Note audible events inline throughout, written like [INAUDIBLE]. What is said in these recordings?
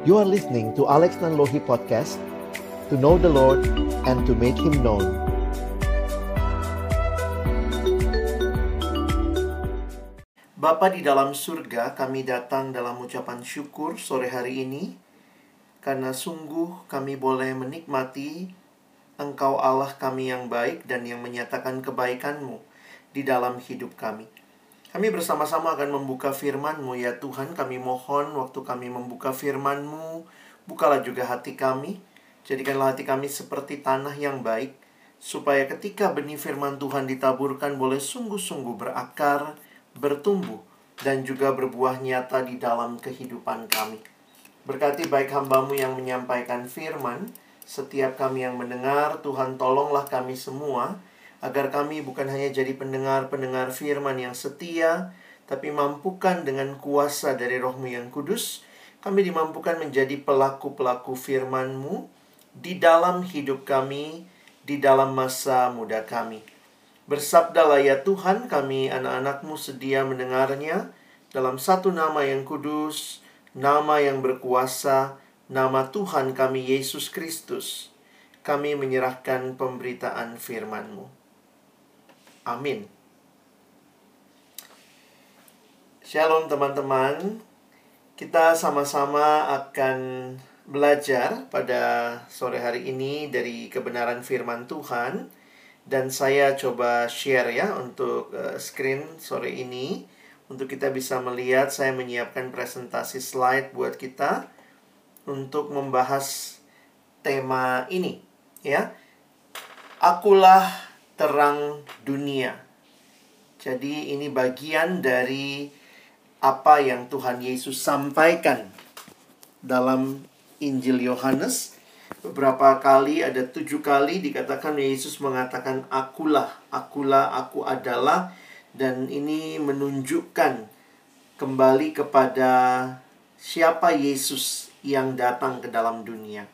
You are listening to Alex Nanlohi Podcast To know the Lord and to make Him known Bapa di dalam surga, kami datang dalam ucapan syukur sore hari ini karena sungguh kami boleh menikmati Engkau Allah kami yang baik dan yang menyatakan kebaikan-Mu di dalam hidup kami. Kami bersama-sama akan membuka firman-Mu ya Tuhan. Kami mohon waktu kami membuka firman-Mu, bukalah juga hati kami. Jadikanlah hati kami seperti tanah yang baik, supaya ketika benih firman Tuhan ditaburkan boleh sungguh-sungguh berakar, bertumbuh, dan juga berbuah nyata di dalam kehidupan kami. Berkati baik hambamu yang menyampaikan firman, setiap kami yang mendengar, Tuhan tolonglah kami semua, agar kami bukan hanya jadi pendengar-pendengar firman yang setia, tapi mampukan dengan kuasa dari rohmu yang kudus, kami dimampukan menjadi pelaku-pelaku firman-Mu di dalam hidup kami, di dalam masa muda kami. Bersabdalah ya Tuhan, kami anak-anakmu sedia mendengarnya dalam satu nama yang kudus, nama yang berkuasa, nama Tuhan kami Yesus Kristus. Kami menyerahkan pemberitaan firman-Mu. Amin. Shalom teman-teman. Kita sama-sama akan belajar pada sore hari ini dari kebenaran firman Tuhan dan saya coba share ya untuk uh, screen sore ini untuk kita bisa melihat saya menyiapkan presentasi slide buat kita untuk membahas tema ini ya. Akulah terang dunia. Jadi ini bagian dari apa yang Tuhan Yesus sampaikan dalam Injil Yohanes. Beberapa kali, ada tujuh kali dikatakan Yesus mengatakan akulah, akulah, aku adalah. Dan ini menunjukkan kembali kepada siapa Yesus yang datang ke dalam dunia.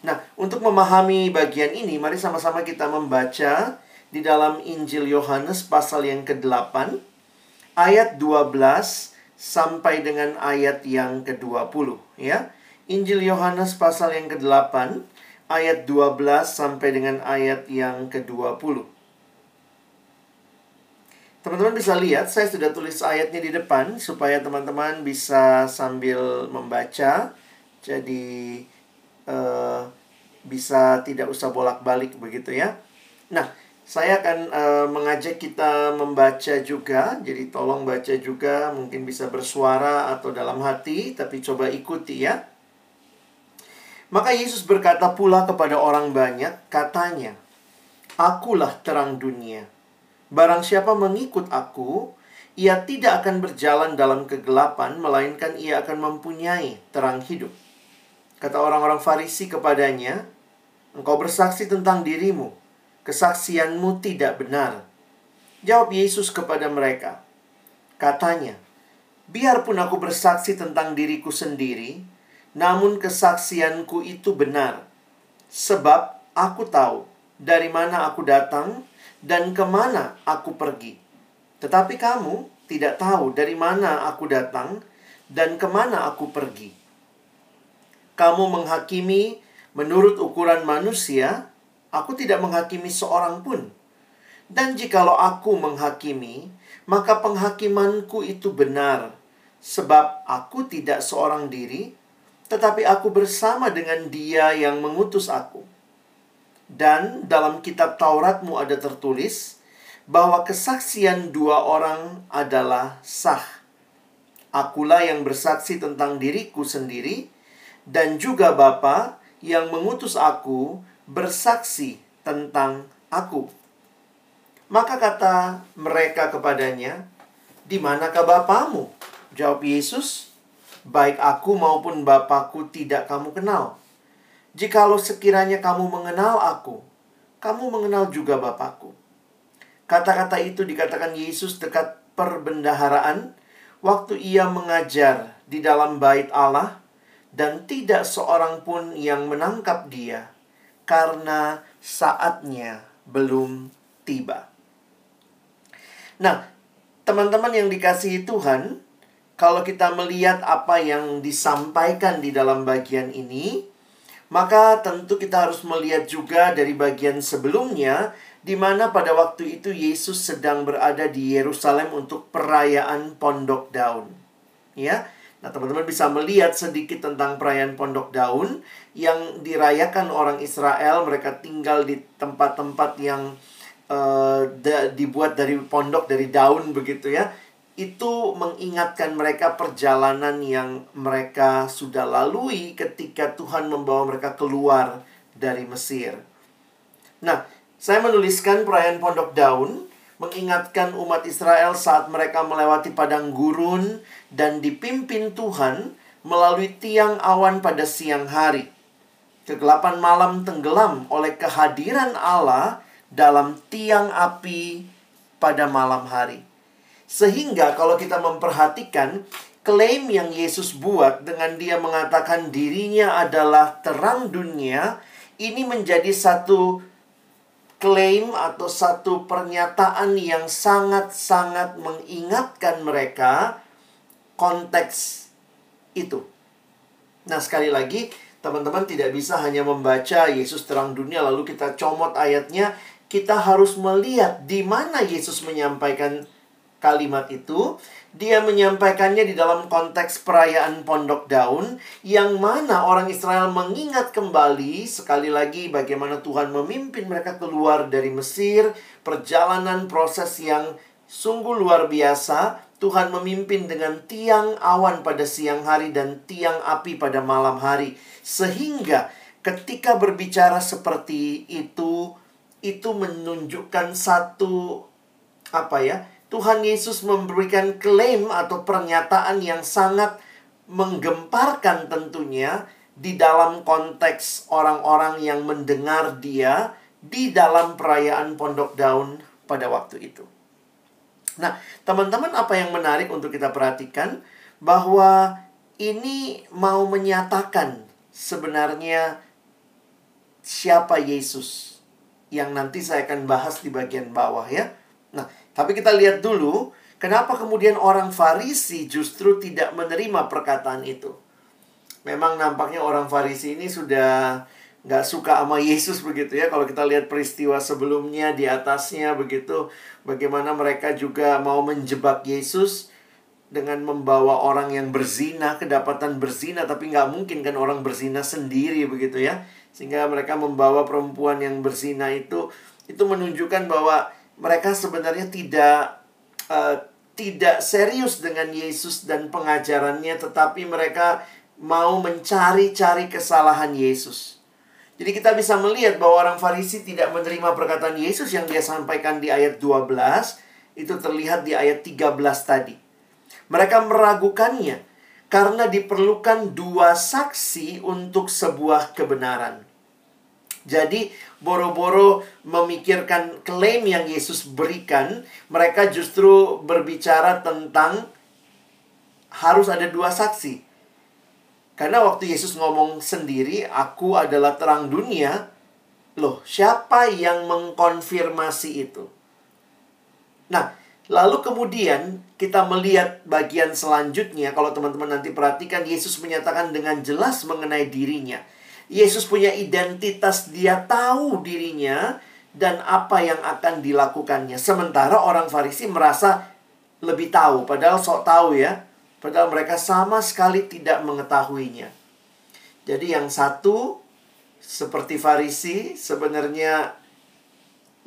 Nah, untuk memahami bagian ini, mari sama-sama kita membaca di dalam Injil Yohanes pasal yang ke-8 ayat 12 sampai dengan ayat yang ke-20 ya. Injil Yohanes pasal yang ke-8 ayat 12 sampai dengan ayat yang ke-20. Teman-teman bisa lihat, saya sudah tulis ayatnya di depan supaya teman-teman bisa sambil membaca. Jadi uh, bisa tidak usah bolak-balik begitu ya. Nah, saya akan uh, mengajak kita membaca juga, jadi tolong baca juga, mungkin bisa bersuara atau dalam hati, tapi coba ikuti ya. Maka Yesus berkata pula kepada orang banyak, katanya, Akulah terang dunia. Barang siapa mengikut aku, ia tidak akan berjalan dalam kegelapan, melainkan ia akan mempunyai terang hidup. Kata orang-orang Farisi kepadanya, "Engkau bersaksi tentang dirimu, kesaksianmu tidak benar." Jawab Yesus kepada mereka, katanya, "Biarpun aku bersaksi tentang diriku sendiri, namun kesaksianku itu benar, sebab aku tahu dari mana aku datang dan ke mana aku pergi. Tetapi kamu tidak tahu dari mana aku datang dan ke mana aku pergi." Kamu menghakimi menurut ukuran manusia, aku tidak menghakimi seorang pun. Dan jikalau aku menghakimi, maka penghakimanku itu benar, sebab aku tidak seorang diri, tetapi aku bersama dengan Dia yang mengutus aku. Dan dalam kitab Tauratmu ada tertulis bahwa kesaksian dua orang adalah sah. Akulah yang bersaksi tentang diriku sendiri, dan juga Bapa yang mengutus aku bersaksi tentang aku. Maka kata mereka kepadanya, "Di manakah Bapamu?" Jawab Yesus, "Baik aku maupun Bapakku tidak kamu kenal. Jikalau sekiranya kamu mengenal aku, kamu mengenal juga Bapakku." Kata-kata itu dikatakan Yesus dekat perbendaharaan waktu ia mengajar di dalam bait Allah dan tidak seorang pun yang menangkap dia karena saatnya belum tiba. Nah, teman-teman yang dikasihi Tuhan, kalau kita melihat apa yang disampaikan di dalam bagian ini, maka tentu kita harus melihat juga dari bagian sebelumnya di mana pada waktu itu Yesus sedang berada di Yerusalem untuk perayaan Pondok Daun. Ya. Nah, teman-teman bisa melihat sedikit tentang perayaan Pondok Daun yang dirayakan orang Israel. Mereka tinggal di tempat-tempat yang uh, dibuat dari pondok dari daun begitu ya. Itu mengingatkan mereka perjalanan yang mereka sudah lalui ketika Tuhan membawa mereka keluar dari Mesir. Nah, saya menuliskan perayaan Pondok Daun mengingatkan umat Israel saat mereka melewati padang gurun dan dipimpin Tuhan melalui tiang awan pada siang hari. Kegelapan malam tenggelam oleh kehadiran Allah dalam tiang api pada malam hari. Sehingga kalau kita memperhatikan klaim yang Yesus buat dengan dia mengatakan dirinya adalah terang dunia, ini menjadi satu klaim atau satu pernyataan yang sangat-sangat mengingatkan mereka konteks itu. Nah, sekali lagi, teman-teman tidak bisa hanya membaca Yesus terang dunia lalu kita comot ayatnya, kita harus melihat di mana Yesus menyampaikan kalimat itu, dia menyampaikannya di dalam konteks perayaan Pondok Daun, yang mana orang Israel mengingat kembali sekali lagi bagaimana Tuhan memimpin mereka keluar dari Mesir, perjalanan proses yang sungguh luar biasa. Tuhan memimpin dengan tiang awan pada siang hari dan tiang api pada malam hari, sehingga ketika berbicara seperti itu, itu menunjukkan satu apa ya? Tuhan Yesus memberikan klaim atau pernyataan yang sangat menggemparkan tentunya di dalam konteks orang-orang yang mendengar dia di dalam perayaan Pondok Daun pada waktu itu. Nah, teman-teman apa yang menarik untuk kita perhatikan bahwa ini mau menyatakan sebenarnya siapa Yesus yang nanti saya akan bahas di bagian bawah ya. Nah, tapi kita lihat dulu, kenapa kemudian orang Farisi justru tidak menerima perkataan itu. Memang nampaknya orang Farisi ini sudah nggak suka sama Yesus begitu ya. Kalau kita lihat peristiwa sebelumnya di atasnya begitu, bagaimana mereka juga mau menjebak Yesus dengan membawa orang yang berzina, kedapatan berzina, tapi nggak mungkin kan orang berzina sendiri begitu ya. Sehingga mereka membawa perempuan yang berzina itu, itu menunjukkan bahwa mereka sebenarnya tidak uh, tidak serius dengan Yesus dan pengajarannya, tetapi mereka mau mencari-cari kesalahan Yesus. Jadi kita bisa melihat bahwa orang Farisi tidak menerima perkataan Yesus yang dia sampaikan di ayat 12, itu terlihat di ayat 13 tadi. Mereka meragukannya karena diperlukan dua saksi untuk sebuah kebenaran. Jadi boro-boro memikirkan klaim yang Yesus berikan, mereka justru berbicara tentang harus ada dua saksi. Karena waktu Yesus ngomong sendiri, aku adalah terang dunia, loh siapa yang mengkonfirmasi itu? Nah, lalu kemudian kita melihat bagian selanjutnya, kalau teman-teman nanti perhatikan, Yesus menyatakan dengan jelas mengenai dirinya. Yesus punya identitas, dia tahu dirinya dan apa yang akan dilakukannya. Sementara orang Farisi merasa lebih tahu, padahal sok tahu ya. Padahal mereka sama sekali tidak mengetahuinya. Jadi yang satu seperti Farisi sebenarnya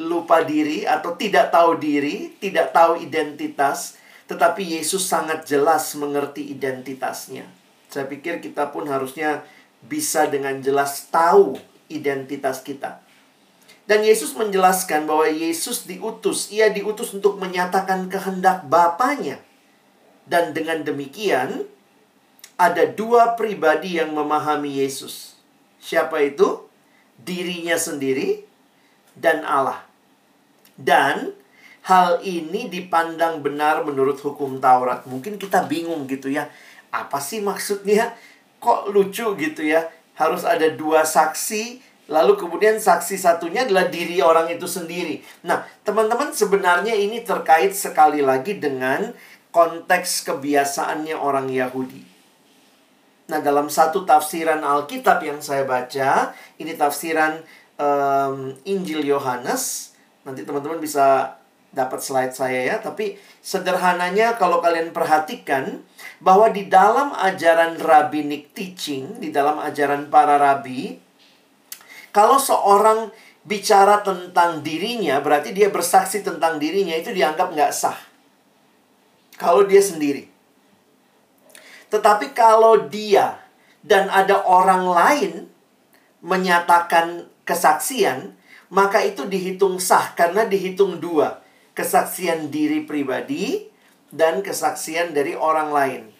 lupa diri atau tidak tahu diri, tidak tahu identitas, tetapi Yesus sangat jelas mengerti identitasnya. Saya pikir kita pun harusnya bisa dengan jelas tahu identitas kita. Dan Yesus menjelaskan bahwa Yesus diutus, ia diutus untuk menyatakan kehendak Bapaknya. Dan dengan demikian, ada dua pribadi yang memahami Yesus. Siapa itu? Dirinya sendiri dan Allah. Dan hal ini dipandang benar menurut hukum Taurat. Mungkin kita bingung gitu ya. Apa sih maksudnya? Kok lucu gitu ya. Harus ada dua saksi, lalu kemudian saksi satunya adalah diri orang itu sendiri. Nah, teman-teman sebenarnya ini terkait sekali lagi dengan konteks kebiasaannya orang Yahudi. Nah, dalam satu tafsiran Alkitab yang saya baca, ini tafsiran um, Injil Yohanes. Nanti teman-teman bisa dapat slide saya ya, tapi sederhananya kalau kalian perhatikan bahwa di dalam ajaran rabbinic teaching, di dalam ajaran para rabi, kalau seorang bicara tentang dirinya, berarti dia bersaksi tentang dirinya itu dianggap nggak sah. Kalau dia sendiri. Tetapi kalau dia dan ada orang lain menyatakan kesaksian, maka itu dihitung sah karena dihitung dua. Kesaksian diri pribadi dan kesaksian dari orang lain.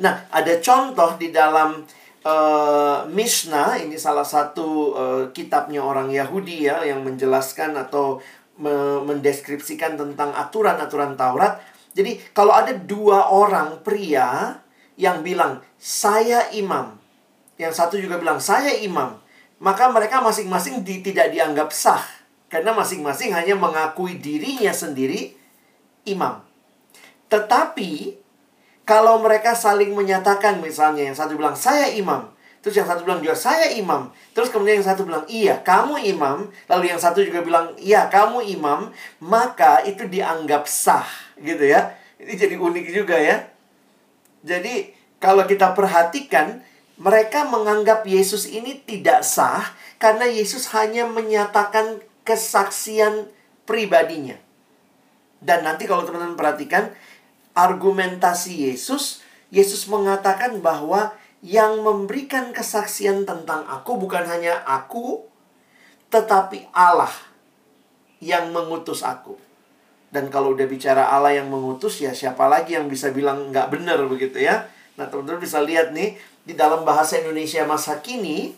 Nah, ada contoh di dalam uh, Mishnah, ini salah satu uh, kitabnya orang Yahudi ya yang menjelaskan atau me mendeskripsikan tentang aturan-aturan Taurat. Jadi, kalau ada dua orang pria yang bilang, "Saya imam." Yang satu juga bilang, "Saya imam." Maka mereka masing-masing di, tidak dianggap sah karena masing-masing hanya mengakui dirinya sendiri imam. Tetapi kalau mereka saling menyatakan misalnya yang satu bilang, "Saya imam." Terus yang satu bilang juga, "Saya imam." Terus kemudian yang satu bilang, "Iya, kamu imam." Lalu yang satu juga bilang, "Iya, kamu imam." Maka itu dianggap sah, gitu ya. Ini jadi unik juga ya. Jadi kalau kita perhatikan, mereka menganggap Yesus ini tidak sah karena Yesus hanya menyatakan kesaksian pribadinya. Dan nanti kalau teman-teman perhatikan, argumentasi Yesus, Yesus mengatakan bahwa yang memberikan kesaksian tentang aku bukan hanya aku, tetapi Allah yang mengutus aku. Dan kalau udah bicara Allah yang mengutus, ya siapa lagi yang bisa bilang nggak benar begitu ya. Nah teman-teman bisa lihat nih, di dalam bahasa Indonesia masa kini,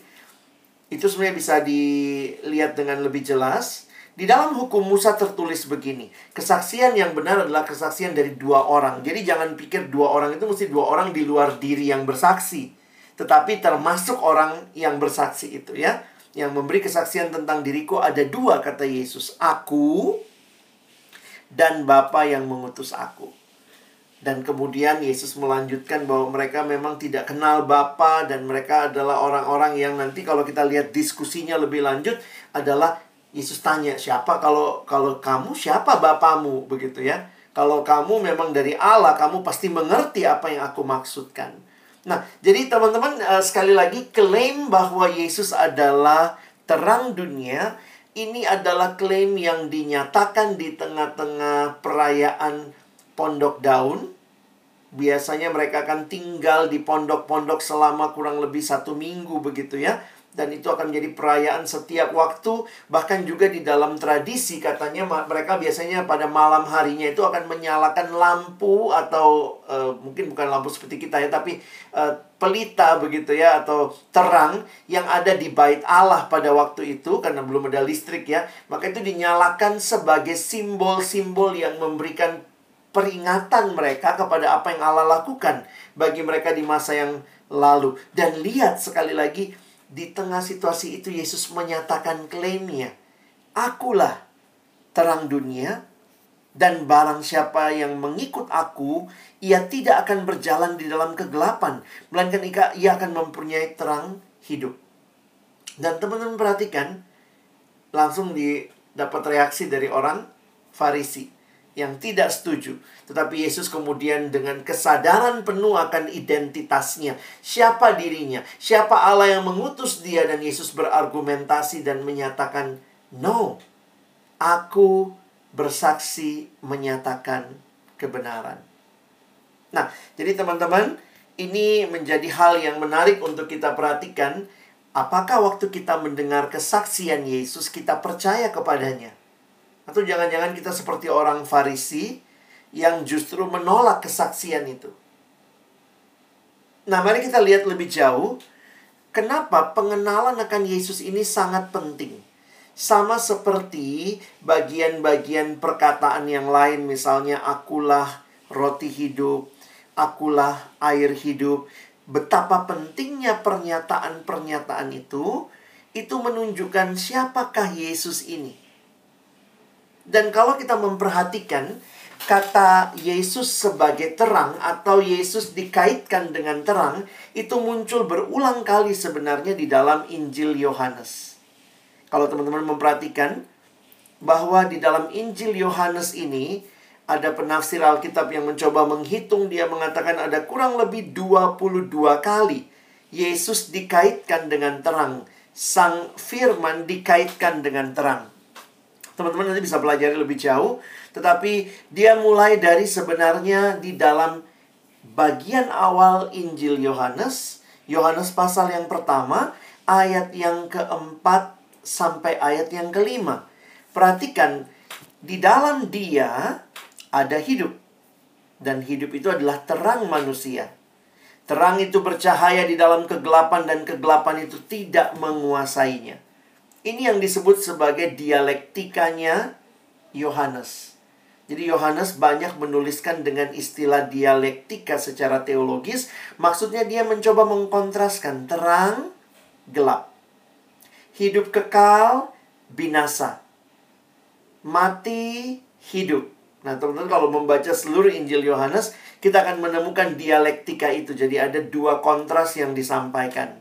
itu sebenarnya bisa dilihat dengan lebih jelas. Di dalam hukum Musa tertulis begini, kesaksian yang benar adalah kesaksian dari dua orang. Jadi jangan pikir dua orang itu mesti dua orang di luar diri yang bersaksi. Tetapi termasuk orang yang bersaksi itu ya. Yang memberi kesaksian tentang diriku ada dua kata Yesus. Aku dan Bapa yang mengutus aku. Dan kemudian Yesus melanjutkan bahwa mereka memang tidak kenal Bapa dan mereka adalah orang-orang yang nanti kalau kita lihat diskusinya lebih lanjut adalah Yesus tanya siapa kalau kalau kamu siapa bapamu begitu ya. Kalau kamu memang dari Allah, kamu pasti mengerti apa yang aku maksudkan. Nah, jadi teman-teman eh, sekali lagi klaim bahwa Yesus adalah terang dunia ini adalah klaim yang dinyatakan di tengah-tengah perayaan pondok daun. Biasanya mereka akan tinggal di pondok-pondok selama kurang lebih satu minggu begitu ya dan itu akan menjadi perayaan setiap waktu bahkan juga di dalam tradisi katanya mereka biasanya pada malam harinya itu akan menyalakan lampu atau uh, mungkin bukan lampu seperti kita ya tapi uh, pelita begitu ya atau terang yang ada di bait Allah pada waktu itu karena belum ada listrik ya maka itu dinyalakan sebagai simbol-simbol yang memberikan peringatan mereka kepada apa yang Allah lakukan bagi mereka di masa yang lalu. Dan lihat sekali lagi di tengah situasi itu Yesus menyatakan klaimnya. Akulah terang dunia dan barang siapa yang mengikut aku, ia tidak akan berjalan di dalam kegelapan, melainkan ia akan mempunyai terang hidup. Dan teman-teman perhatikan, langsung didapat reaksi dari orang Farisi yang tidak setuju. Tetapi Yesus kemudian dengan kesadaran penuh akan identitasnya. Siapa dirinya? Siapa Allah yang mengutus dia? Dan Yesus berargumentasi dan menyatakan, No, aku bersaksi menyatakan kebenaran. Nah, jadi teman-teman, ini menjadi hal yang menarik untuk kita perhatikan. Apakah waktu kita mendengar kesaksian Yesus, kita percaya kepadanya? Atau jangan-jangan kita seperti orang Farisi yang justru menolak kesaksian itu. Nah, mari kita lihat lebih jauh. Kenapa pengenalan akan Yesus ini sangat penting? Sama seperti bagian-bagian perkataan yang lain, misalnya akulah roti hidup, akulah air hidup. Betapa pentingnya pernyataan-pernyataan itu, itu menunjukkan siapakah Yesus ini. Dan kalau kita memperhatikan kata Yesus sebagai terang atau Yesus dikaitkan dengan terang itu muncul berulang kali sebenarnya di dalam Injil Yohanes. Kalau teman-teman memperhatikan bahwa di dalam Injil Yohanes ini ada penafsir Alkitab yang mencoba menghitung dia mengatakan ada kurang lebih 22 kali Yesus dikaitkan dengan terang. Sang firman dikaitkan dengan terang. Teman-teman nanti bisa pelajari lebih jauh, tetapi dia mulai dari sebenarnya di dalam bagian awal Injil Yohanes, Yohanes pasal yang pertama, ayat yang keempat sampai ayat yang kelima. Perhatikan, di dalam dia ada hidup. Dan hidup itu adalah terang manusia. Terang itu bercahaya di dalam kegelapan dan kegelapan itu tidak menguasainya. Ini yang disebut sebagai dialektikanya Yohanes. Jadi Yohanes banyak menuliskan dengan istilah dialektika secara teologis. Maksudnya dia mencoba mengkontraskan terang, gelap. Hidup kekal, binasa. Mati, hidup. Nah teman-teman kalau membaca seluruh Injil Yohanes, kita akan menemukan dialektika itu. Jadi ada dua kontras yang disampaikan.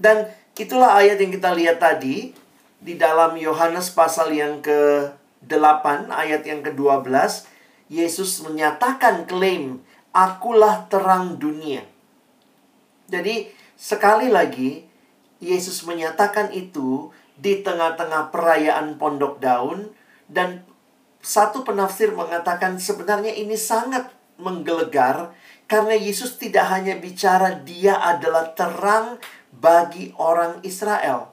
Dan Itulah ayat yang kita lihat tadi di dalam Yohanes pasal yang ke-8 ayat yang ke-12 Yesus menyatakan klaim akulah terang dunia. Jadi sekali lagi Yesus menyatakan itu di tengah-tengah perayaan Pondok Daun dan satu penafsir mengatakan sebenarnya ini sangat menggelegar karena Yesus tidak hanya bicara dia adalah terang bagi orang Israel.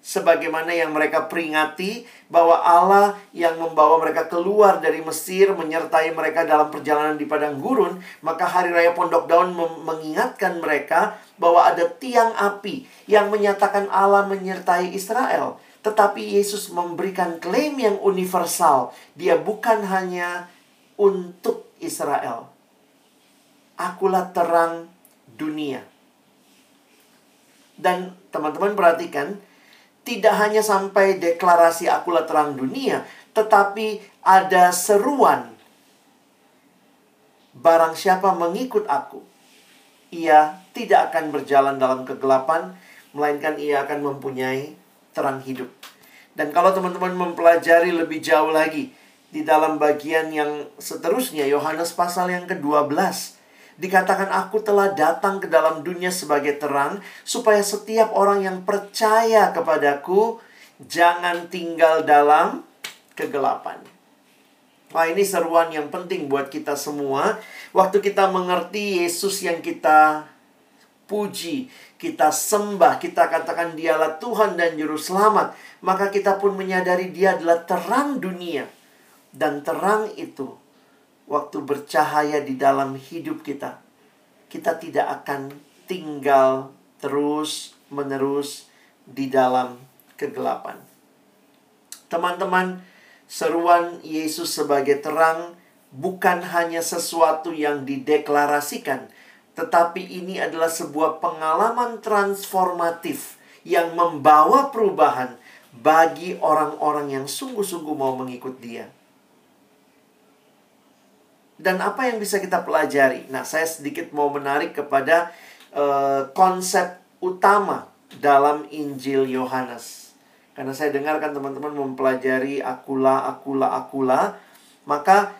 Sebagaimana yang mereka peringati bahwa Allah yang membawa mereka keluar dari Mesir menyertai mereka dalam perjalanan di padang gurun, maka hari raya Pondok Daun mengingatkan mereka bahwa ada tiang api yang menyatakan Allah menyertai Israel. Tetapi Yesus memberikan klaim yang universal. Dia bukan hanya untuk Israel. Akulah terang dunia. Dan teman-teman perhatikan, tidak hanya sampai deklarasi akulah terang dunia, tetapi ada seruan. Barang siapa mengikut aku, ia tidak akan berjalan dalam kegelapan, melainkan ia akan mempunyai terang hidup. Dan kalau teman-teman mempelajari lebih jauh lagi di dalam bagian yang seterusnya Yohanes pasal yang ke-12 Dikatakan aku telah datang ke dalam dunia sebagai terang supaya setiap orang yang percaya kepadaku jangan tinggal dalam kegelapan. Wah ini seruan yang penting buat kita semua. Waktu kita mengerti Yesus yang kita puji, kita sembah, kita katakan dialah Tuhan dan Juru Selamat. Maka kita pun menyadari dia adalah terang dunia. Dan terang itu waktu bercahaya di dalam hidup kita, kita tidak akan tinggal terus-menerus di dalam kegelapan. Teman-teman, seruan Yesus sebagai terang bukan hanya sesuatu yang dideklarasikan, tetapi ini adalah sebuah pengalaman transformatif yang membawa perubahan bagi orang-orang yang sungguh-sungguh mau mengikut Dia dan apa yang bisa kita pelajari. Nah, saya sedikit mau menarik kepada uh, konsep utama dalam Injil Yohanes. Karena saya dengarkan teman-teman mempelajari akula, akula, akula, maka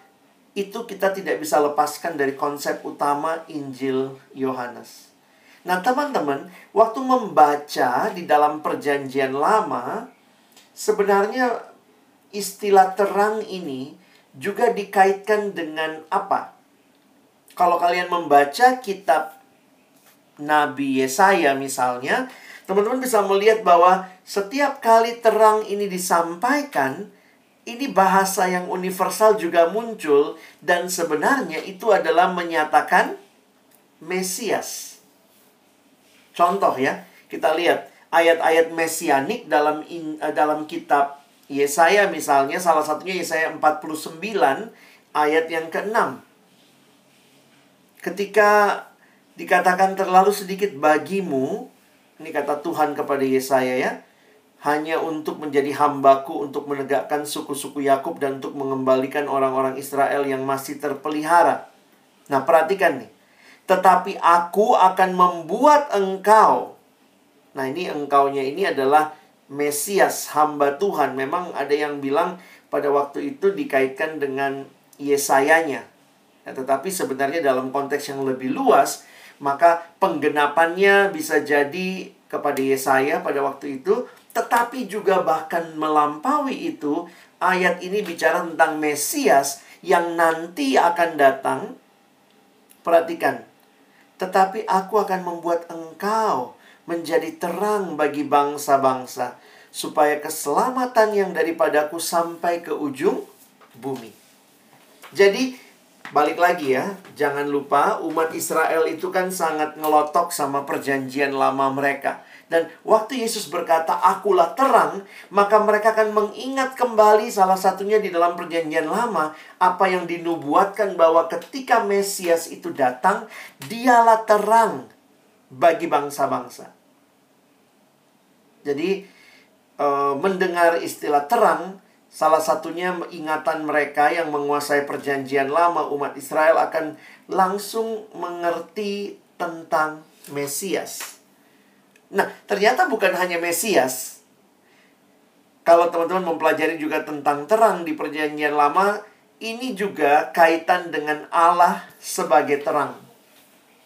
itu kita tidak bisa lepaskan dari konsep utama Injil Yohanes. Nah, teman-teman, waktu membaca di dalam Perjanjian Lama, sebenarnya istilah terang ini juga dikaitkan dengan apa? Kalau kalian membaca kitab Nabi Yesaya misalnya, teman-teman bisa melihat bahwa setiap kali terang ini disampaikan, ini bahasa yang universal juga muncul dan sebenarnya itu adalah menyatakan Mesias. Contoh ya, kita lihat ayat-ayat mesianik dalam in, uh, dalam kitab Yesaya misalnya salah satunya Yesaya 49 ayat yang ke-6. Ketika dikatakan terlalu sedikit bagimu, ini kata Tuhan kepada Yesaya ya. hanya untuk menjadi hambaku untuk menegakkan suku-suku Yakub dan untuk mengembalikan orang-orang Israel yang masih terpelihara. Nah, perhatikan nih. Tetapi aku akan membuat engkau. Nah, ini engkaunya ini adalah Mesias, hamba Tuhan. Memang ada yang bilang pada waktu itu dikaitkan dengan Yesayanya. Ya, tetapi sebenarnya dalam konteks yang lebih luas, maka penggenapannya bisa jadi kepada Yesaya pada waktu itu tetapi juga bahkan melampaui itu, ayat ini bicara tentang Mesias yang nanti akan datang. Perhatikan, tetapi aku akan membuat engkau menjadi terang bagi bangsa-bangsa, supaya keselamatan yang daripadaku sampai ke ujung bumi. Jadi, balik lagi ya, jangan lupa umat Israel itu kan sangat ngelotok sama perjanjian lama mereka. Dan waktu Yesus berkata, "Akulah terang," maka mereka akan mengingat kembali salah satunya di dalam Perjanjian Lama apa yang dinubuatkan bahwa ketika Mesias itu datang, dialah terang bagi bangsa-bangsa. Jadi, e, mendengar istilah terang, salah satunya ingatan mereka yang menguasai Perjanjian Lama umat Israel akan langsung mengerti tentang Mesias. Nah, ternyata bukan hanya Mesias. Kalau teman-teman mempelajari juga tentang terang di Perjanjian Lama, ini juga kaitan dengan Allah sebagai terang.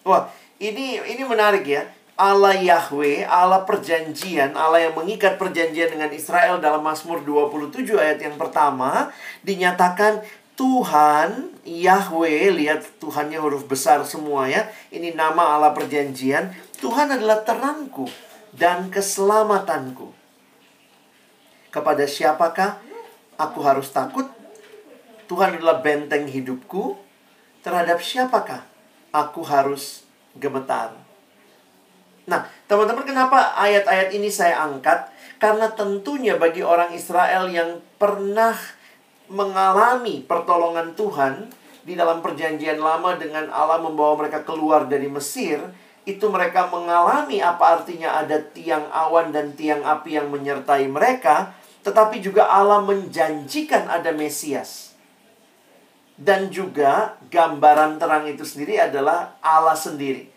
Wah, ini ini menarik ya. Allah Yahweh, Allah perjanjian, Allah yang mengikat perjanjian dengan Israel dalam Mazmur 27 ayat yang pertama dinyatakan Tuhan Yahweh, lihat Tuhannya huruf besar semua ya. Ini nama Allah perjanjian. Tuhan adalah terangku dan keselamatanku. Kepada siapakah aku harus takut? Tuhan adalah benteng hidupku. Terhadap siapakah aku harus gemetar? Nah, teman-teman, kenapa ayat-ayat ini saya angkat? Karena tentunya bagi orang Israel yang pernah mengalami pertolongan Tuhan di dalam Perjanjian Lama dengan Allah membawa mereka keluar dari Mesir, itu mereka mengalami apa artinya ada tiang awan dan tiang api yang menyertai mereka, tetapi juga Allah menjanjikan ada Mesias. Dan juga gambaran terang itu sendiri adalah Allah sendiri.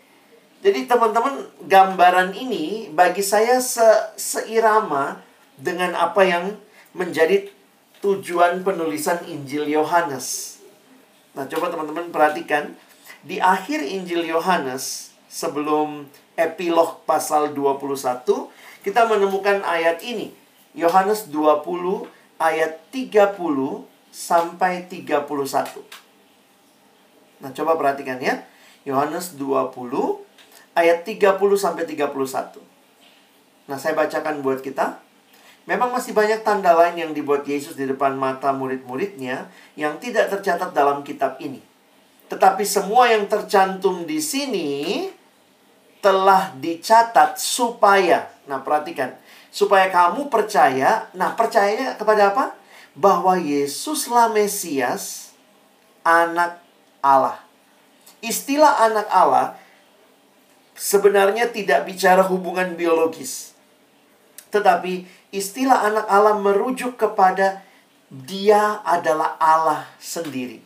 Jadi teman-teman, gambaran ini bagi saya se seirama dengan apa yang menjadi tujuan penulisan Injil Yohanes. Nah, coba teman-teman perhatikan di akhir Injil Yohanes sebelum epilog pasal 21, kita menemukan ayat ini. Yohanes 20 ayat 30 sampai 31. Nah, coba perhatikan ya. Yohanes 20 ayat 30 sampai 31. Nah, saya bacakan buat kita. Memang masih banyak tanda lain yang dibuat Yesus di depan mata murid-muridnya yang tidak tercatat dalam kitab ini. Tetapi semua yang tercantum di sini telah dicatat supaya, nah perhatikan, supaya kamu percaya, nah percayanya kepada apa? Bahwa Yesuslah Mesias, anak Allah. Istilah anak Allah sebenarnya tidak bicara hubungan biologis. Tetapi istilah anak Allah merujuk kepada dia adalah Allah sendiri.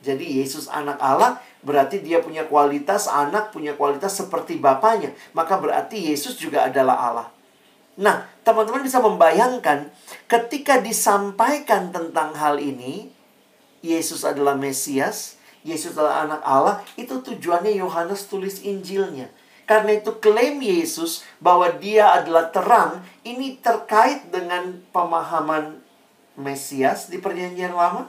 Jadi Yesus anak Allah berarti dia punya kualitas anak punya kualitas seperti bapaknya maka berarti Yesus juga adalah Allah nah teman-teman bisa membayangkan ketika disampaikan tentang hal ini Yesus adalah Mesias Yesus adalah anak Allah itu tujuannya Yohanes tulis Injilnya karena itu klaim Yesus bahwa dia adalah terang ini terkait dengan pemahaman Mesias di perjanjian lama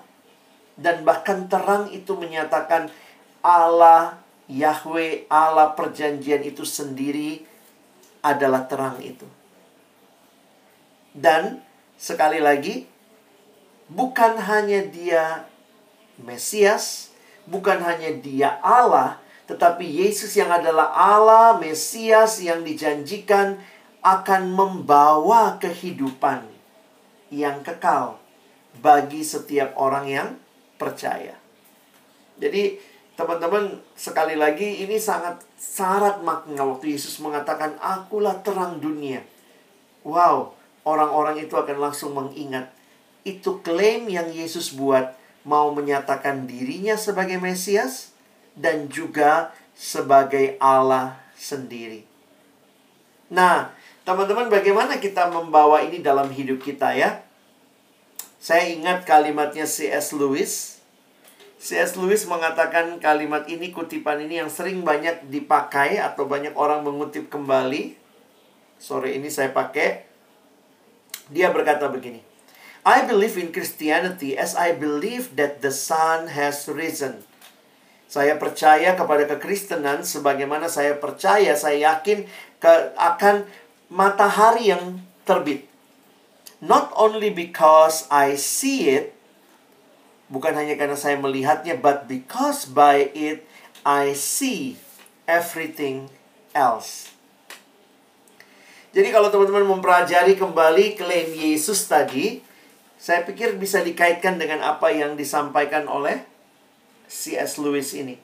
dan bahkan terang itu menyatakan Allah Yahweh, Allah perjanjian itu sendiri adalah terang itu. Dan sekali lagi, bukan hanya dia Mesias, bukan hanya dia Allah, tetapi Yesus yang adalah Allah, Mesias yang dijanjikan akan membawa kehidupan yang kekal bagi setiap orang yang percaya. Jadi, Teman-teman, sekali lagi ini sangat syarat makna waktu Yesus mengatakan, "Akulah terang dunia." wow, orang-orang itu akan langsung mengingat. Itu klaim yang Yesus buat mau menyatakan dirinya sebagai Mesias dan juga sebagai Allah sendiri. Nah, teman-teman bagaimana kita membawa ini dalam hidup kita ya? Saya ingat kalimatnya C.S. Lewis. C.S. Lewis mengatakan kalimat ini, kutipan ini yang sering banyak dipakai atau banyak orang mengutip kembali. Sore ini saya pakai. Dia berkata begini. I believe in Christianity as I believe that the sun has risen. Saya percaya kepada kekristenan sebagaimana saya percaya, saya yakin ke, akan matahari yang terbit. Not only because I see it, bukan hanya karena saya melihatnya, but because by it I see everything else. Jadi kalau teman-teman mempelajari kembali klaim Yesus tadi, saya pikir bisa dikaitkan dengan apa yang disampaikan oleh C.S. Lewis ini.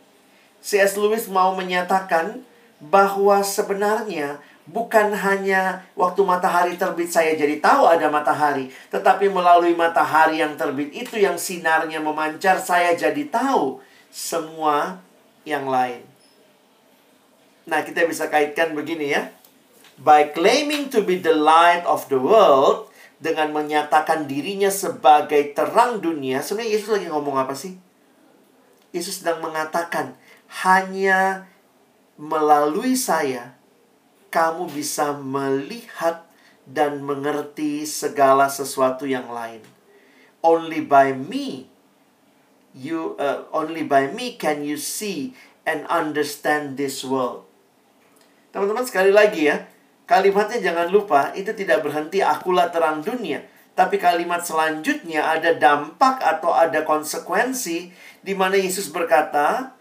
C.S. Lewis mau menyatakan bahwa sebenarnya bukan hanya waktu matahari terbit saya jadi tahu ada matahari, tetapi melalui matahari yang terbit itu yang sinarnya memancar saya jadi tahu semua yang lain. Nah, kita bisa kaitkan begini ya. By claiming to be the light of the world, dengan menyatakan dirinya sebagai terang dunia, sebenarnya Yesus lagi ngomong apa sih? Yesus sedang mengatakan, hanya melalui saya, kamu bisa melihat dan mengerti segala sesuatu yang lain. Only by me, you uh, only by me can you see and understand this world. Teman-teman sekali lagi ya, Kalimatnya jangan lupa, itu tidak berhenti akulah terang dunia. Tapi kalimat selanjutnya ada dampak atau ada konsekuensi di mana Yesus berkata,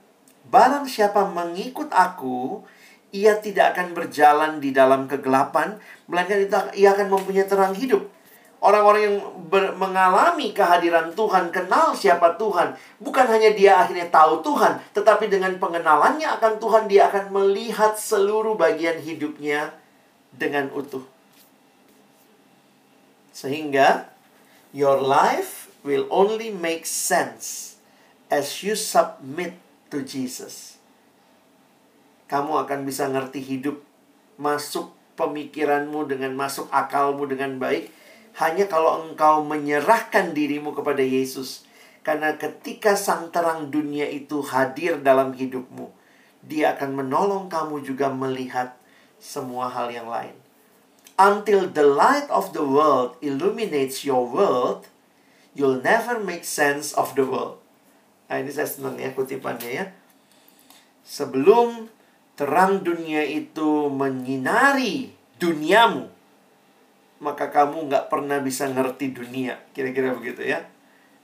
Barang siapa mengikut aku, ia tidak akan berjalan di dalam kegelapan, melainkan ia akan mempunyai terang hidup. Orang-orang yang ber, mengalami kehadiran Tuhan, kenal siapa Tuhan. Bukan hanya dia akhirnya tahu Tuhan, tetapi dengan pengenalannya akan Tuhan, dia akan melihat seluruh bagian hidupnya dengan utuh. Sehingga your life will only make sense as you submit to Jesus. Kamu akan bisa ngerti hidup masuk pemikiranmu dengan masuk akalmu dengan baik hanya kalau engkau menyerahkan dirimu kepada Yesus. Karena ketika sang terang dunia itu hadir dalam hidupmu, dia akan menolong kamu juga melihat semua hal yang lain. Until the light of the world illuminates your world, you'll never make sense of the world. Nah, ini saya senang ya kutipannya ya. Sebelum terang dunia itu menyinari duniamu, maka kamu nggak pernah bisa ngerti dunia. Kira-kira begitu ya.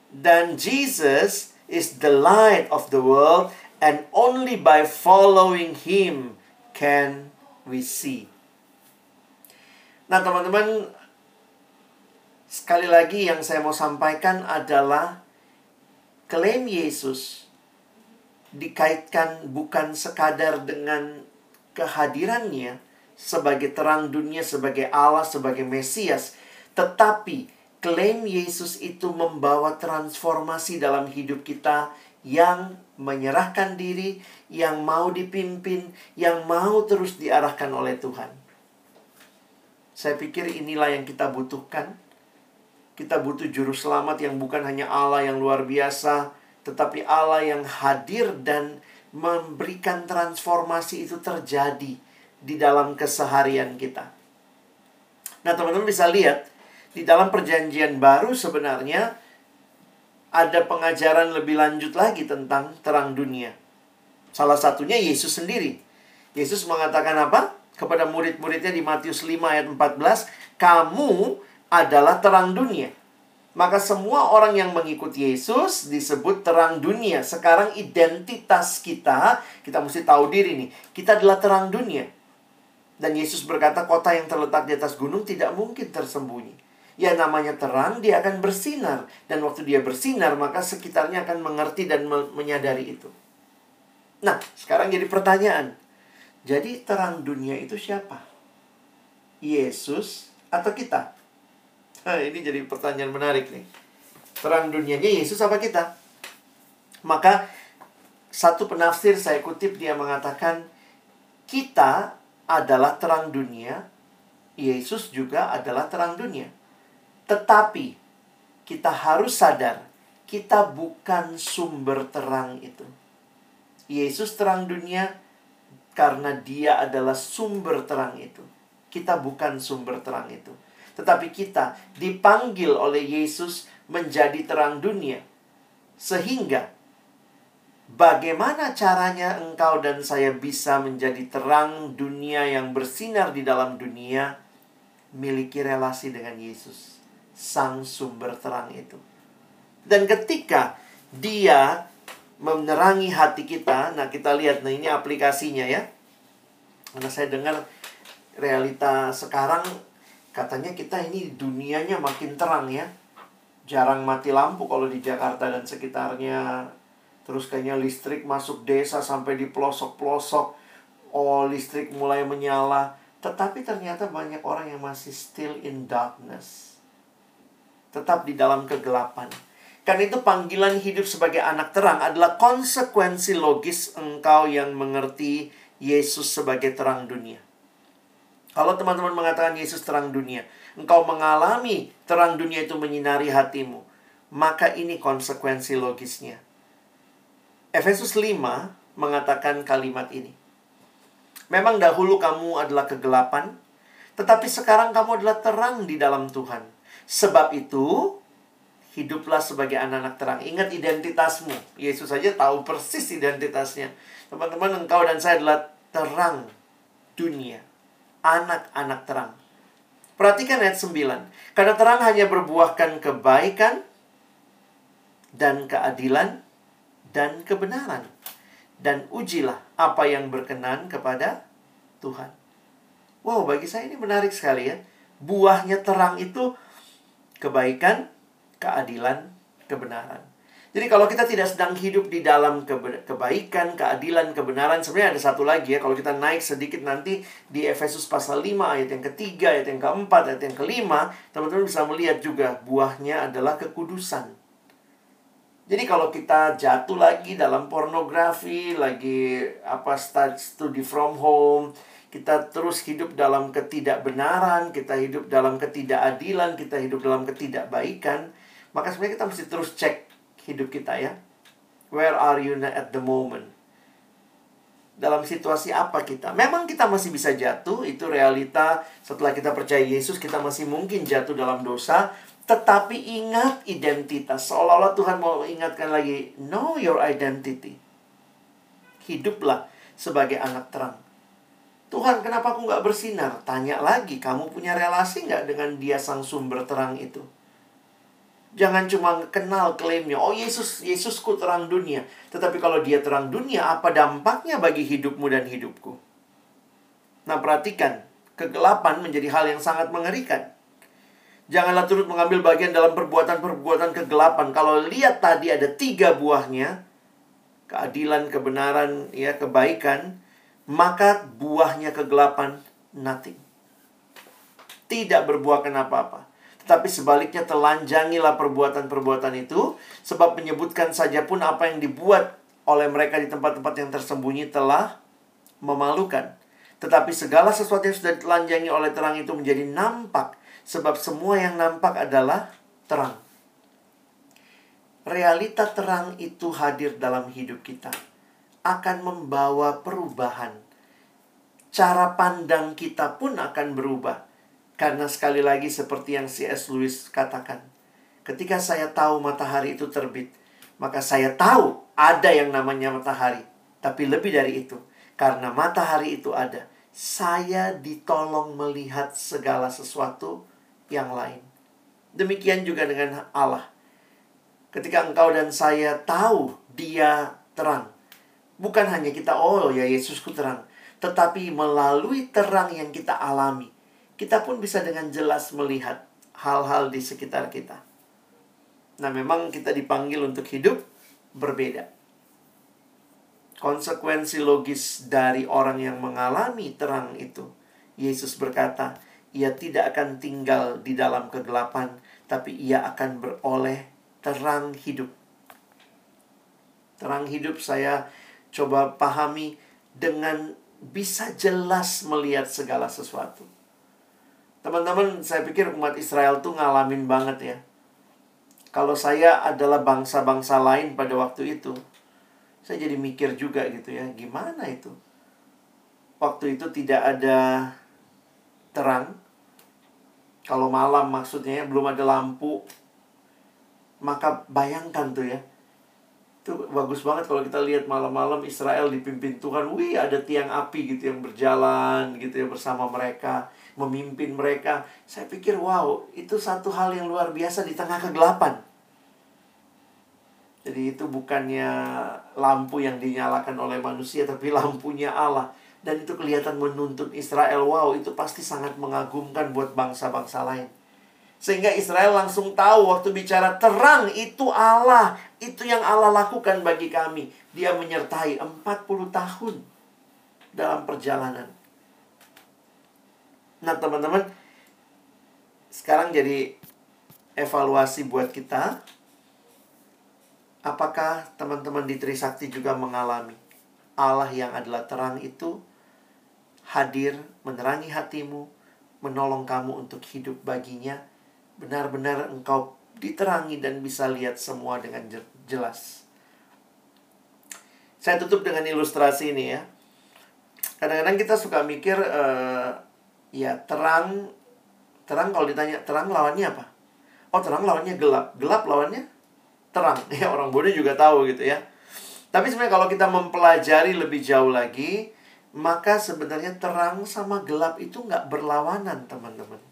Dan Jesus is the light of the world and only by following him can we see. Nah, teman-teman, sekali lagi yang saya mau sampaikan adalah klaim Yesus dikaitkan bukan sekadar dengan kehadirannya sebagai terang dunia, sebagai Allah, sebagai Mesias, tetapi klaim Yesus itu membawa transformasi dalam hidup kita yang menyerahkan diri, yang mau dipimpin, yang mau terus diarahkan oleh Tuhan. Saya pikir inilah yang kita butuhkan. Kita butuh juru selamat yang bukan hanya Allah yang luar biasa, tetapi Allah yang hadir dan memberikan transformasi itu terjadi di dalam keseharian kita. Nah, teman-teman bisa lihat di dalam perjanjian baru sebenarnya ada pengajaran lebih lanjut lagi tentang terang dunia. Salah satunya Yesus sendiri. Yesus mengatakan apa? Kepada murid-muridnya di Matius 5 ayat 14, "Kamu adalah terang dunia." Maka semua orang yang mengikuti Yesus disebut terang dunia. Sekarang identitas kita, kita mesti tahu diri nih. Kita adalah terang dunia. Dan Yesus berkata kota yang terletak di atas gunung tidak mungkin tersembunyi ya namanya terang, dia akan bersinar. Dan waktu dia bersinar, maka sekitarnya akan mengerti dan me menyadari itu. Nah, sekarang jadi pertanyaan. Jadi terang dunia itu siapa? Yesus atau kita? Nah, ini jadi pertanyaan menarik nih. Terang dunianya Yesus apa kita? Maka satu penafsir saya kutip dia mengatakan kita adalah terang dunia, Yesus juga adalah terang dunia. Tetapi kita harus sadar kita bukan sumber terang itu. Yesus terang dunia karena dia adalah sumber terang itu. Kita bukan sumber terang itu. Tetapi kita dipanggil oleh Yesus menjadi terang dunia. Sehingga bagaimana caranya engkau dan saya bisa menjadi terang dunia yang bersinar di dalam dunia miliki relasi dengan Yesus, sang sumber terang itu. Dan ketika dia menerangi hati kita, nah kita lihat, nah ini aplikasinya ya. Karena saya dengar realita sekarang katanya kita ini dunianya makin terang ya. Jarang mati lampu kalau di Jakarta dan sekitarnya. Terus kayaknya listrik masuk desa sampai di pelosok-pelosok. Oh, listrik mulai menyala. Tetapi ternyata banyak orang yang masih still in darkness. Tetap di dalam kegelapan. Karena itu panggilan hidup sebagai anak terang adalah konsekuensi logis engkau yang mengerti Yesus sebagai terang dunia. Kalau teman-teman mengatakan Yesus terang dunia, engkau mengalami terang dunia itu menyinari hatimu, maka ini konsekuensi logisnya. Efesus 5 mengatakan kalimat ini. Memang dahulu kamu adalah kegelapan, tetapi sekarang kamu adalah terang di dalam Tuhan. Sebab itu, hiduplah sebagai anak-anak terang. Ingat identitasmu. Yesus saja tahu persis identitasnya. Teman-teman, engkau dan saya adalah terang dunia. Anak-anak terang. Perhatikan ayat 9. Karena terang hanya berbuahkan kebaikan dan keadilan dan kebenaran. Dan ujilah apa yang berkenan kepada Tuhan. Wow, bagi saya ini menarik sekali ya. Buahnya terang itu kebaikan, keadilan, kebenaran. Jadi kalau kita tidak sedang hidup di dalam kebaikan, keadilan, kebenaran, sebenarnya ada satu lagi ya. Kalau kita naik sedikit nanti di Efesus pasal 5 ayat yang ketiga, ayat yang keempat, ayat yang kelima, teman-teman bisa melihat juga buahnya adalah kekudusan. Jadi kalau kita jatuh lagi dalam pornografi, lagi apa studi from home, kita terus hidup dalam ketidakbenaran, kita hidup dalam ketidakadilan, kita hidup dalam ketidakbaikan, maka sebenarnya kita mesti terus cek hidup kita ya. Where are you at the moment? Dalam situasi apa kita? Memang kita masih bisa jatuh, itu realita setelah kita percaya Yesus, kita masih mungkin jatuh dalam dosa. Tetapi ingat identitas. Seolah-olah Tuhan mau ingatkan lagi, know your identity. Hiduplah sebagai anak terang. Tuhan, kenapa aku nggak bersinar? Tanya lagi, kamu punya relasi nggak dengan dia sang sumber terang itu? Jangan cuma kenal klaimnya, oh Yesus, Yesusku terang dunia. Tetapi kalau dia terang dunia, apa dampaknya bagi hidupmu dan hidupku? Nah perhatikan, kegelapan menjadi hal yang sangat mengerikan. Janganlah turut mengambil bagian dalam perbuatan-perbuatan kegelapan. Kalau lihat tadi ada tiga buahnya, keadilan, kebenaran, ya kebaikan, maka buahnya kegelapan nothing. Tidak berbuahkan apa-apa. Tetapi sebaliknya telanjangilah perbuatan-perbuatan itu, sebab menyebutkan saja pun apa yang dibuat oleh mereka di tempat-tempat yang tersembunyi telah memalukan. Tetapi segala sesuatu yang sudah ditelanjangi oleh terang itu menjadi nampak, sebab semua yang nampak adalah terang. Realita terang itu hadir dalam hidup kita, akan membawa perubahan. Cara pandang kita pun akan berubah karena sekali lagi seperti yang C.S. Lewis katakan, ketika saya tahu matahari itu terbit, maka saya tahu ada yang namanya matahari. Tapi lebih dari itu, karena matahari itu ada, saya ditolong melihat segala sesuatu yang lain. Demikian juga dengan Allah. Ketika engkau dan saya tahu dia terang. Bukan hanya kita, oh ya Yesusku terang. Tetapi melalui terang yang kita alami kita pun bisa dengan jelas melihat hal-hal di sekitar kita. Nah, memang kita dipanggil untuk hidup berbeda. Konsekuensi logis dari orang yang mengalami terang itu. Yesus berkata, ia tidak akan tinggal di dalam kegelapan, tapi ia akan beroleh terang hidup. Terang hidup saya coba pahami dengan bisa jelas melihat segala sesuatu. Teman-teman, saya pikir umat Israel tuh ngalamin banget ya. Kalau saya adalah bangsa-bangsa lain pada waktu itu, saya jadi mikir juga gitu ya, gimana itu? Waktu itu tidak ada terang. Kalau malam maksudnya belum ada lampu. Maka bayangkan tuh ya. Itu bagus banget kalau kita lihat malam-malam Israel dipimpin Tuhan. Wih, ada tiang api gitu yang berjalan gitu ya bersama mereka, memimpin mereka. Saya pikir, wow, itu satu hal yang luar biasa di tengah kegelapan. Jadi itu bukannya lampu yang dinyalakan oleh manusia tapi lampunya Allah. Dan itu kelihatan menuntun Israel. Wow, itu pasti sangat mengagumkan buat bangsa-bangsa lain. Sehingga Israel langsung tahu waktu bicara terang itu Allah. Itu yang Allah lakukan bagi kami. Dia menyertai 40 tahun dalam perjalanan. Nah teman-teman, sekarang jadi evaluasi buat kita Apakah teman-teman di Trisakti juga mengalami Allah yang adalah terang itu hadir menerangi hatimu, menolong kamu untuk hidup baginya? Benar-benar engkau diterangi dan bisa lihat semua dengan jelas. Saya tutup dengan ilustrasi ini ya. Kadang-kadang kita suka mikir uh, ya terang terang kalau ditanya terang lawannya apa? Oh, terang lawannya gelap. Gelap lawannya terang. [LAUGHS] Ya orang bodoh juga tahu gitu ya. Tapi sebenarnya kalau kita mempelajari lebih jauh lagi, maka sebenarnya terang sama gelap itu nggak berlawanan, teman-teman.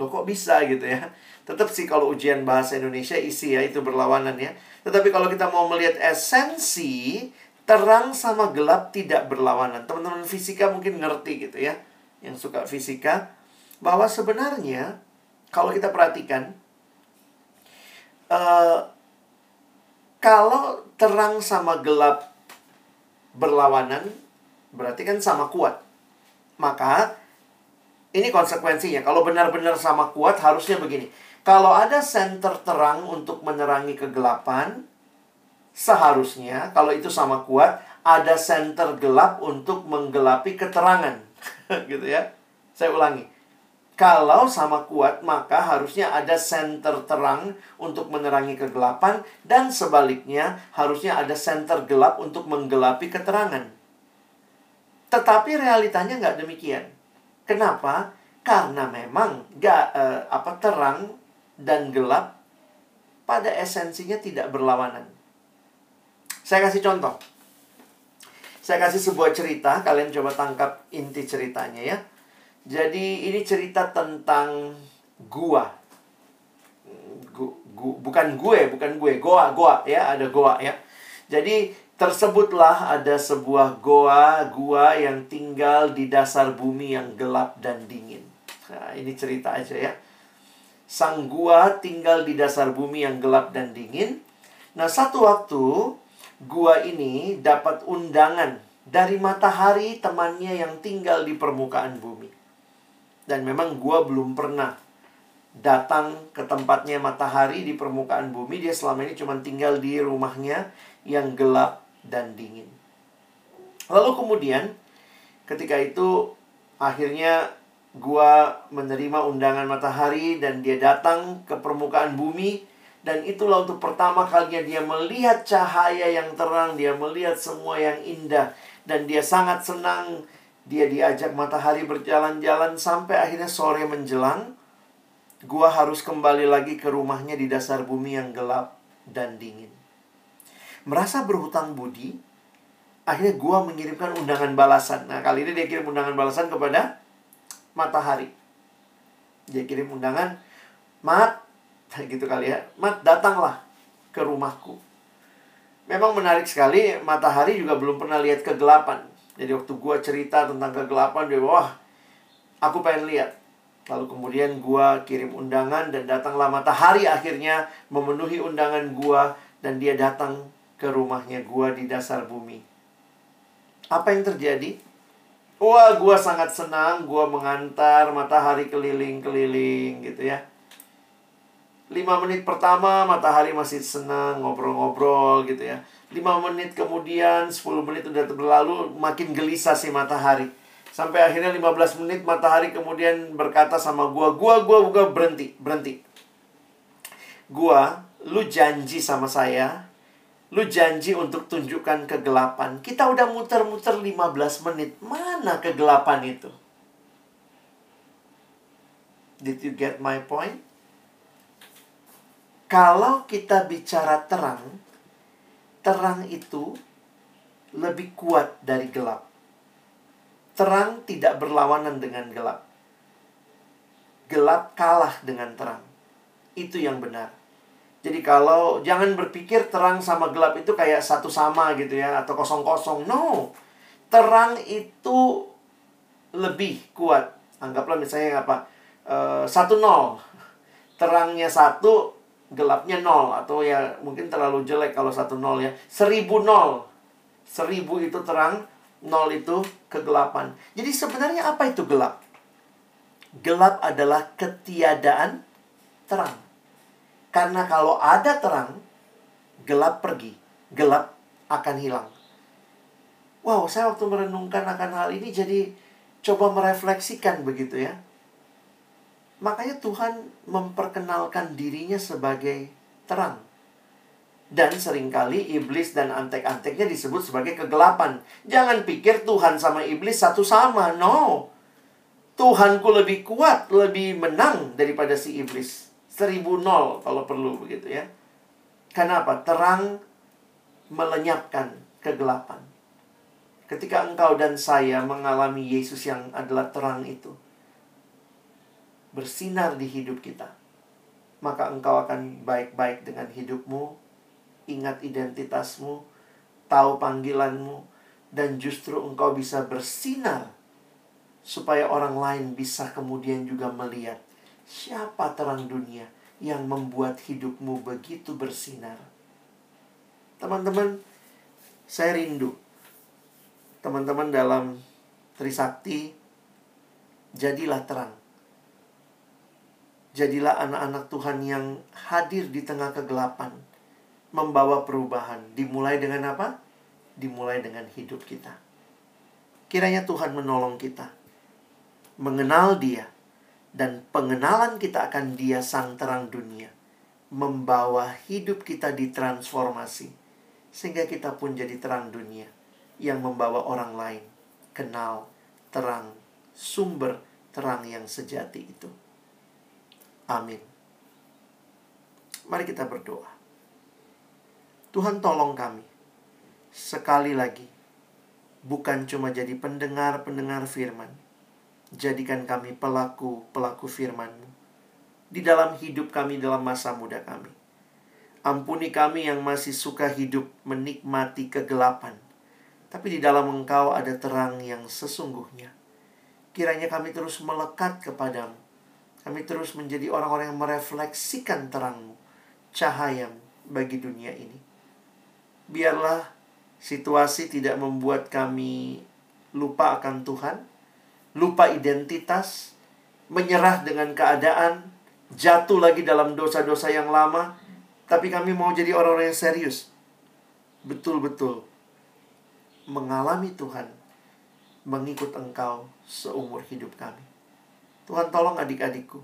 Loh kok bisa gitu ya? Tetap sih kalau ujian bahasa Indonesia isi ya itu berlawanan ya. Tetapi kalau kita mau melihat esensi, terang sama gelap tidak berlawanan. Teman-teman fisika mungkin ngerti gitu ya. Yang suka fisika bahwa sebenarnya kalau kita perhatikan uh, kalau terang sama gelap berlawanan, berarti kan sama kuat. Maka ini konsekuensinya. Kalau benar-benar sama kuat harusnya begini. Kalau ada center terang untuk menerangi kegelapan, seharusnya kalau itu sama kuat, ada center gelap untuk menggelapi keterangan. [LAUGHS] gitu ya. Saya ulangi kalau sama kuat, maka harusnya ada senter terang untuk menerangi kegelapan, dan sebaliknya harusnya ada senter gelap untuk menggelapi keterangan. Tetapi realitanya nggak demikian. Kenapa? Karena memang nggak eh, apa terang dan gelap pada esensinya tidak berlawanan. Saya kasih contoh. Saya kasih sebuah cerita, kalian coba tangkap inti ceritanya ya. Jadi ini cerita tentang gua. Gu, gu, bukan gue, bukan gue, goa, goa ya, ada goa ya. Jadi tersebutlah ada sebuah goa, gua yang tinggal di dasar bumi yang gelap dan dingin. Nah, ini cerita aja ya. Sang gua tinggal di dasar bumi yang gelap dan dingin. Nah, satu waktu gua ini dapat undangan dari matahari temannya yang tinggal di permukaan bumi. Dan memang gua belum pernah datang ke tempatnya matahari di permukaan bumi. Dia selama ini cuma tinggal di rumahnya yang gelap dan dingin. Lalu kemudian ketika itu akhirnya gua menerima undangan matahari dan dia datang ke permukaan bumi dan itulah untuk pertama kalinya dia melihat cahaya yang terang, dia melihat semua yang indah dan dia sangat senang dia diajak matahari berjalan-jalan sampai akhirnya sore menjelang. Gua harus kembali lagi ke rumahnya di dasar bumi yang gelap dan dingin. Merasa berhutang budi, akhirnya gua mengirimkan undangan balasan. Nah, kali ini dia kirim undangan balasan kepada matahari. Dia kirim undangan, "Mat, [LAUGHS] gitu kali ya. Mat, datanglah ke rumahku." Memang menarik sekali, matahari juga belum pernah lihat kegelapan. Jadi waktu gue cerita tentang kegelapan, dia wah, aku pengen lihat. Lalu kemudian gue kirim undangan dan datanglah matahari akhirnya memenuhi undangan gue dan dia datang ke rumahnya gue di dasar bumi. Apa yang terjadi? Wah, gua sangat senang gua mengantar matahari keliling-keliling gitu ya. Lima menit pertama matahari masih senang ngobrol-ngobrol gitu ya. Lima menit kemudian, 10 menit udah berlalu, makin gelisah si matahari. Sampai akhirnya 15 menit matahari kemudian berkata sama gua, gua, gua, gua berhenti, berhenti. Gua, lu janji sama saya, lu janji untuk tunjukkan kegelapan. Kita udah muter-muter 15 menit. Mana kegelapan itu? Did you get my point? Kalau kita bicara terang, terang itu lebih kuat dari gelap. Terang tidak berlawanan dengan gelap. Gelap kalah dengan terang. Itu yang benar. Jadi kalau jangan berpikir terang sama gelap itu kayak satu sama gitu ya atau kosong-kosong. No. Terang itu lebih kuat. Anggaplah misalnya apa? Uh, satu nol. Terangnya satu, gelapnya nol atau ya mungkin terlalu jelek kalau satu nol ya seribu nol seribu itu terang nol itu kegelapan jadi sebenarnya apa itu gelap gelap adalah ketiadaan terang karena kalau ada terang gelap pergi gelap akan hilang wow saya waktu merenungkan akan hal ini jadi coba merefleksikan begitu ya Makanya Tuhan memperkenalkan dirinya sebagai terang. Dan sering kali iblis dan antek-anteknya disebut sebagai kegelapan. Jangan pikir Tuhan sama iblis satu sama. No. Tuhanku lebih kuat, lebih menang daripada si iblis. Seribu nol kalau perlu begitu ya. Kenapa? Terang melenyapkan kegelapan. Ketika engkau dan saya mengalami Yesus yang adalah terang itu, bersinar di hidup kita, maka engkau akan baik-baik dengan hidupmu, ingat identitasmu, tahu panggilanmu, dan justru engkau bisa bersinar supaya orang lain bisa kemudian juga melihat siapa terang dunia yang membuat hidupmu begitu bersinar. Teman-teman, saya rindu teman-teman dalam Trisakti jadilah terang Jadilah anak-anak Tuhan yang hadir di tengah kegelapan, membawa perubahan. Dimulai dengan apa? Dimulai dengan hidup kita. Kiranya Tuhan menolong kita mengenal Dia, dan pengenalan kita akan Dia, Sang Terang Dunia, membawa hidup kita ditransformasi, sehingga kita pun jadi terang dunia yang membawa orang lain kenal terang, sumber terang yang sejati itu. Amin. Mari kita berdoa. Tuhan tolong kami. Sekali lagi. Bukan cuma jadi pendengar-pendengar firman. Jadikan kami pelaku-pelaku firman-Mu. Di dalam hidup kami dalam masa muda kami. Ampuni kami yang masih suka hidup menikmati kegelapan. Tapi di dalam engkau ada terang yang sesungguhnya. Kiranya kami terus melekat kepadamu kami terus menjadi orang-orang yang merefleksikan terangmu, cahaya bagi dunia ini. Biarlah situasi tidak membuat kami lupa akan Tuhan, lupa identitas, menyerah dengan keadaan, jatuh lagi dalam dosa-dosa yang lama, tapi kami mau jadi orang-orang yang serius. Betul-betul mengalami Tuhan, mengikut Engkau seumur hidup kami. Tuhan tolong adik-adikku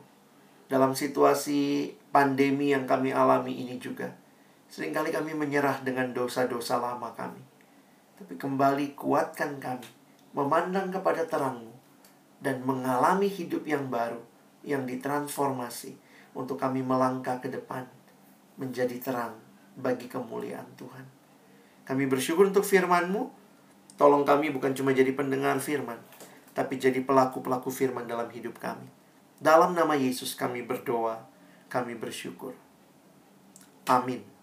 dalam situasi pandemi yang kami alami ini juga. Seringkali kami menyerah dengan dosa-dosa lama kami. Tapi kembali kuatkan kami, memandang kepada terangmu, dan mengalami hidup yang baru, yang ditransformasi, untuk kami melangkah ke depan, menjadi terang bagi kemuliaan Tuhan. Kami bersyukur untuk firman-Mu, tolong kami bukan cuma jadi pendengar firman, tapi jadi pelaku-pelaku firman dalam hidup kami. Dalam nama Yesus kami berdoa, kami bersyukur. Amin.